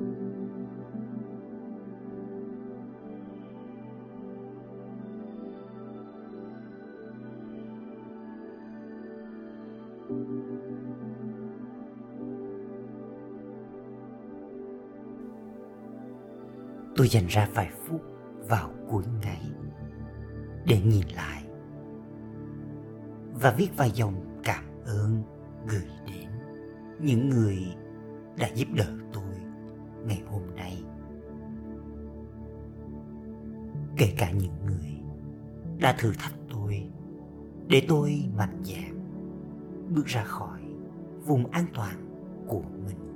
tôi dành ra vài phút vào cuối ngày để nhìn lại và viết vài dòng cảm ơn gửi đến những người đã giúp đỡ ngày hôm nay. Kể cả những người đã thử thách tôi để tôi mạnh dạn bước ra khỏi vùng an toàn của mình.